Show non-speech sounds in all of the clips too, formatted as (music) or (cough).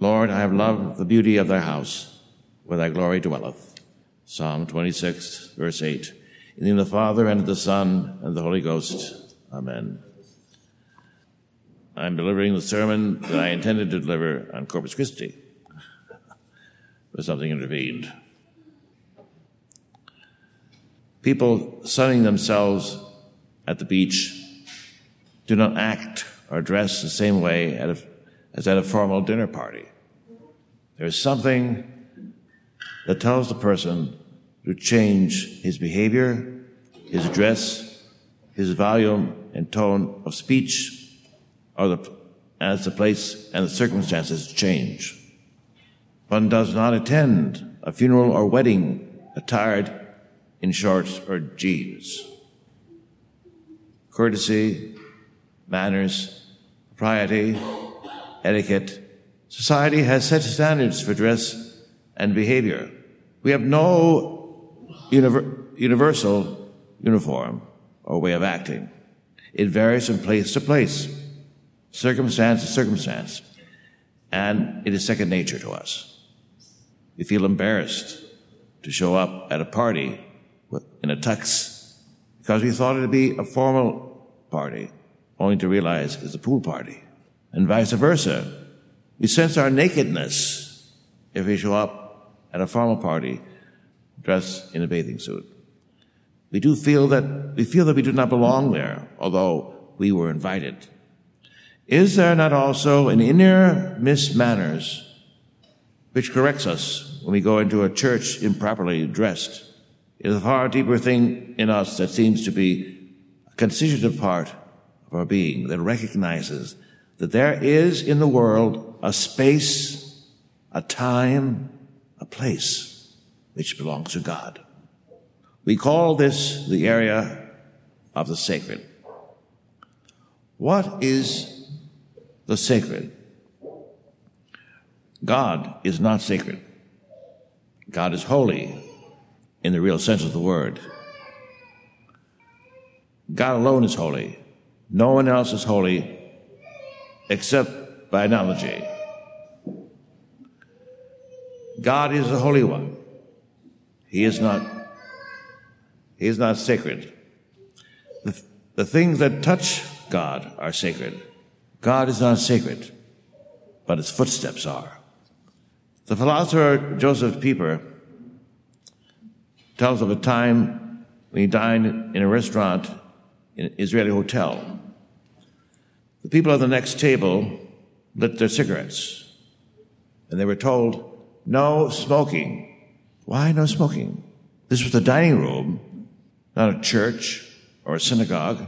Lord, I have loved the beauty of thy house, where thy glory dwelleth. Psalm 26, verse 8. In the name of the Father, and of the Son, and the Holy Ghost. Amen. I'm delivering the sermon that I intended to deliver on Corpus Christi, (laughs) but something intervened. People sunning themselves at the beach do not act or dress the same way at a, as at a formal dinner party. There's something that tells the person to change his behavior, his dress, his volume and tone of speech or the, as the place and the circumstances change. One does not attend a funeral or wedding attired in shorts or jeans. Courtesy, manners, propriety, etiquette. Society has set standards for dress and behavior. We have no univer- universal uniform or way of acting. It varies from place to place circumstance to circumstance. And it is second nature to us. We feel embarrassed to show up at a party in a tux because we thought it'd be a formal party, only to realize it's a pool party. And vice versa. We sense our nakedness if we show up at a formal party dressed in a bathing suit. We do feel that, we feel that we do not belong there, although we were invited. Is there not also an inner mismanners which corrects us when we go into a church improperly dressed? It is a far deeper thing in us that seems to be a constitutive part of our being that recognizes that there is in the world a space, a time, a place which belongs to God. We call this the area of the sacred. What is the sacred. God is not sacred. God is holy in the real sense of the word. God alone is holy. No one else is holy except by analogy. God is the Holy One. He is not, He is not sacred. The, the things that touch God are sacred. God is not sacred, but his footsteps are. The philosopher Joseph Pieper tells of a time when he dined in a restaurant in an Israeli hotel. The people at the next table lit their cigarettes, and they were told, no smoking. Why no smoking? This was the dining room, not a church or a synagogue,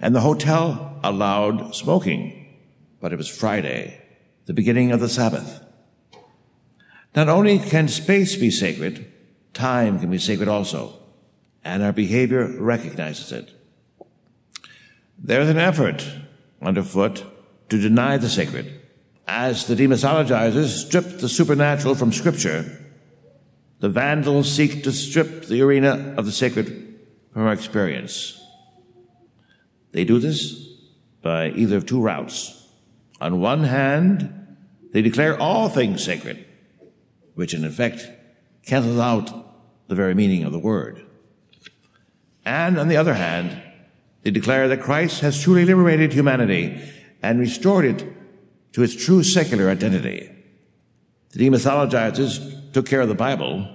and the hotel allowed smoking but it was Friday, the beginning of the Sabbath. Not only can space be sacred, time can be sacred also, and our behavior recognizes it. There is an effort underfoot to deny the sacred. As the demythologizers strip the supernatural from Scripture, the vandals seek to strip the arena of the sacred from our experience. They do this by either of two routes. On one hand, they declare all things sacred, which in effect cancels out the very meaning of the word. And on the other hand, they declare that Christ has truly liberated humanity and restored it to its true secular identity. The demythologizers took care of the Bible.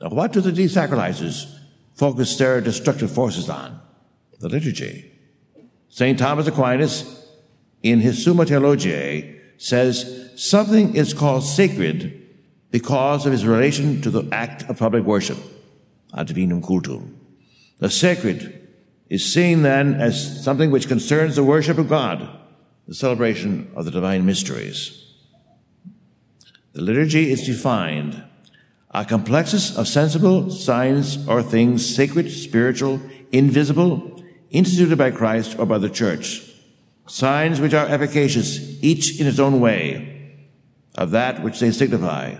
Now, what do the desacralizers focus their destructive forces on? The liturgy. St. Thomas Aquinas in his Summa Theologiae says something is called sacred because of his relation to the act of public worship, ad divinum cultum. The sacred is seen then as something which concerns the worship of God, the celebration of the divine mysteries. The liturgy is defined a complexus of sensible signs or things sacred, spiritual, invisible, instituted by Christ or by the church signs which are efficacious, each in its own way, of that which they signify,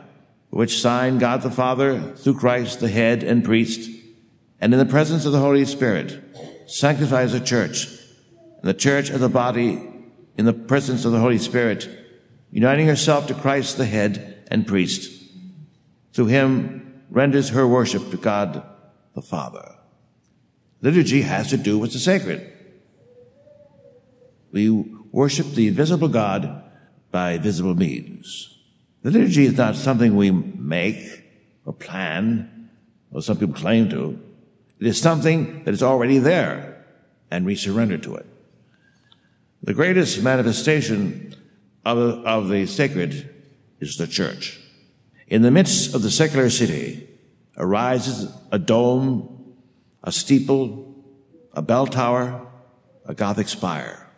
which sign God the Father, through Christ the head and priest, and in the presence of the Holy Spirit, sanctifies the church, and the church as a body in the presence of the Holy Spirit uniting herself to Christ the head and priest, through him renders her worship to God the Father. Liturgy has to do with the sacred. We worship the invisible God by visible means. The liturgy is not something we make or plan, or some people claim to. It is something that is already there, and we surrender to it. The greatest manifestation of, of the sacred is the church. In the midst of the secular city arises a dome, a steeple, a bell tower, a Gothic spire.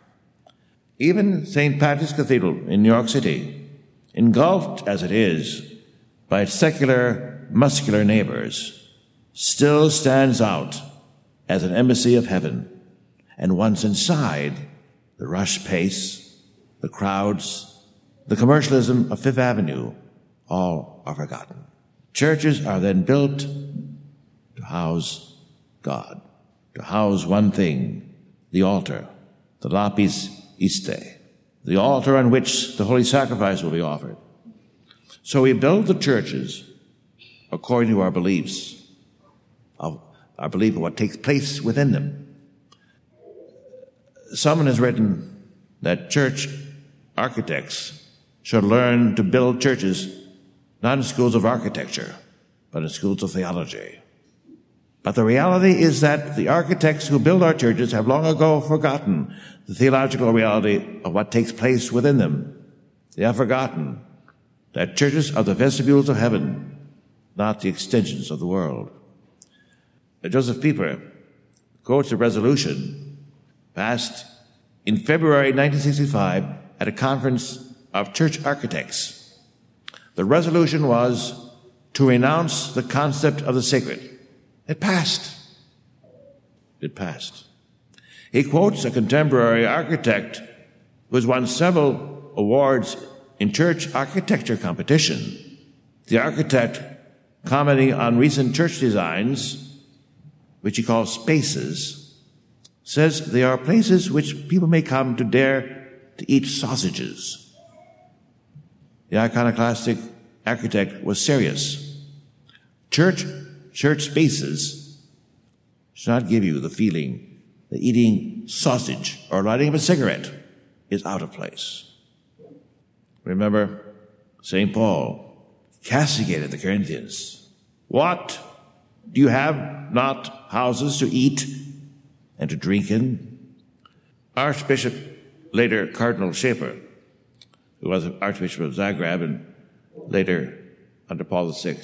Even St. Patrick's Cathedral in New York City, engulfed as it is by its secular, muscular neighbors, still stands out as an embassy of heaven. And once inside, the rush pace, the crowds, the commercialism of Fifth Avenue, all are forgotten. Churches are then built to house God, to house one thing, the altar, the lapis iste, the altar on which the holy sacrifice will be offered. So we build the churches according to our beliefs, of belief of what takes place within them. Someone has written that church architects should learn to build churches not in schools of architecture, but in schools of theology. But the reality is that the architects who build our churches have long ago forgotten the theological reality of what takes place within them. They have forgotten that churches are the vestibules of heaven, not the extensions of the world. Uh, Joseph Pieper quotes a resolution passed in February 1965 at a conference of church architects. The resolution was to renounce the concept of the sacred. It passed. It passed. He quotes a contemporary architect who has won several awards in church architecture competition. The architect, commenting on recent church designs, which he calls spaces, says they are places which people may come to dare to eat sausages. The iconoclastic architect was serious. Church church spaces should not give you the feeling that eating sausage or lighting up a cigarette is out of place. Remember, St. Paul castigated the Corinthians. What? Do you have not houses to eat and to drink in? Archbishop, later Cardinal Šeper, who was Archbishop of Zagreb and later under Paul VI,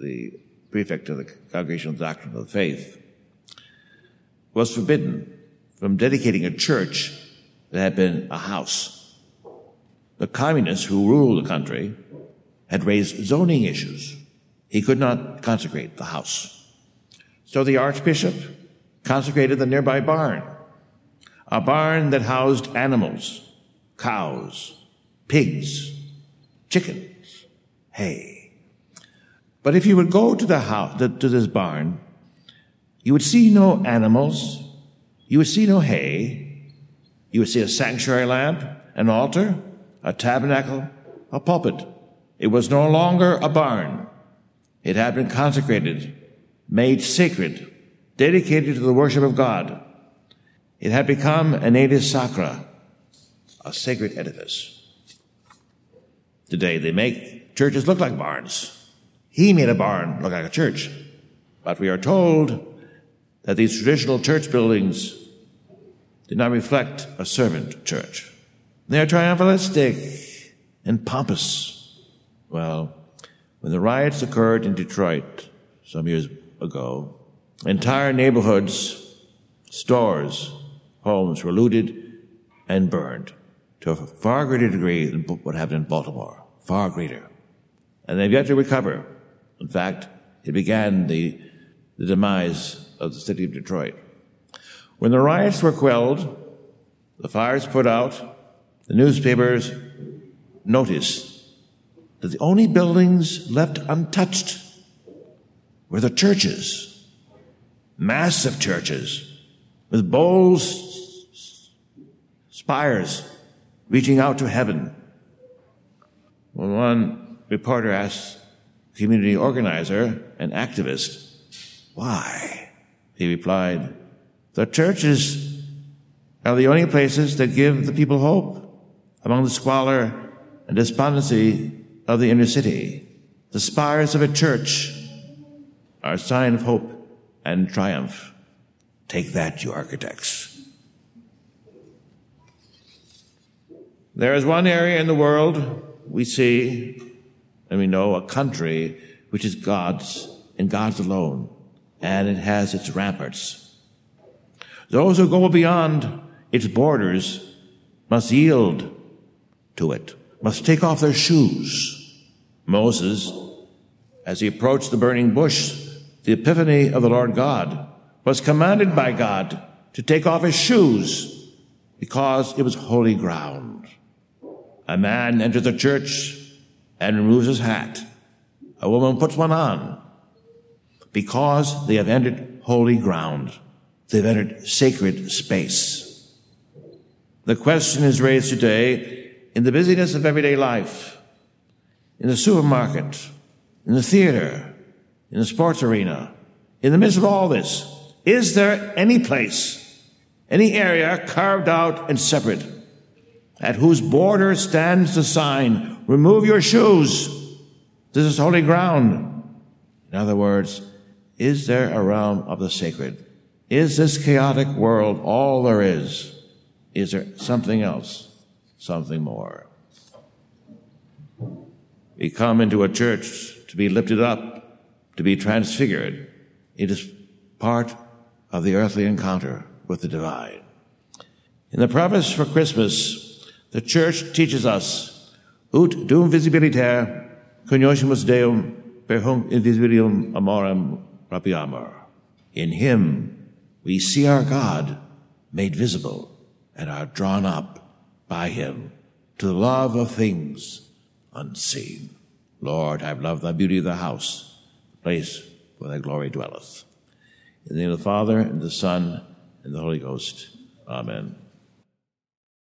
the prefect of the Congregation the Doctrine of the Faith, was forbidden from dedicating a church that had been a house. The communists who ruled the country had raised zoning issues. He could not consecrate the house. So the archbishop consecrated the nearby barn, a barn that housed animals, cows, pigs, chickens, hay. But if you would go to the house, to this barn, you would see no animals, you would see no hay, you would see a sanctuary lamp, an altar, a tabernacle, a pulpit. It was no longer a barn. It had been consecrated, made sacred, dedicated to the worship of God. It had become an aedes sacra, a sacred edifice. Today they make churches look like barns. He made a barn look like a church. But we are told that these traditional church buildings did not reflect a servant church. They are triumphalistic and pompous. Well, when the riots occurred in Detroit some years ago, entire neighborhoods, stores, homes were looted and burned to a far greater degree than what happened in Baltimore. Far greater. And they've yet to recover in fact, it began the, the demise of the city of Detroit. When the riots were quelled, the fires put out, the newspapers noticed that the only buildings left untouched were the churches, massive churches with bowls, spires reaching out to heaven. When one reporter asked a community organizer and activist, why? He replied, the churches are the only places that give the people hope among the squalor and despondency of the inner city. The spires of a church are a sign of hope and triumph. Take that, you architects. There is one area in the world we see and we know a country which is God's and God's alone, and it has its ramparts. Those who go beyond its borders must yield to it, must take off their shoes. Moses, as he approached the burning bush, the epiphany of the Lord God, was commanded by God to take off his shoes because it was holy ground. A man enters the church and removes his hat. A woman puts one on because they have entered holy ground. They've entered sacred space. The question is raised today in the busyness of everyday life, in the supermarket, in the theater, in the sports arena, in the midst of all this, is there any place, any area carved out and separate at whose border stands the sign, remove your shoes. This is holy ground. In other words, is there a realm of the sacred? Is this chaotic world all there is? Is there something else? Something more? We come into a church to be lifted up, to be transfigured. It is part of the earthly encounter with the divine. In the preface for Christmas, the church teaches us, ut dum visibiliter cognoscimus Deum per hunc invisibilium amorem rapiamur. In him we see our God made visible and are drawn up by him to the love of things unseen. Lord, I've loved thy beauty of the house, the place where thy glory dwelleth. In the name of the Father, and the Son, and the Holy Ghost. Amen.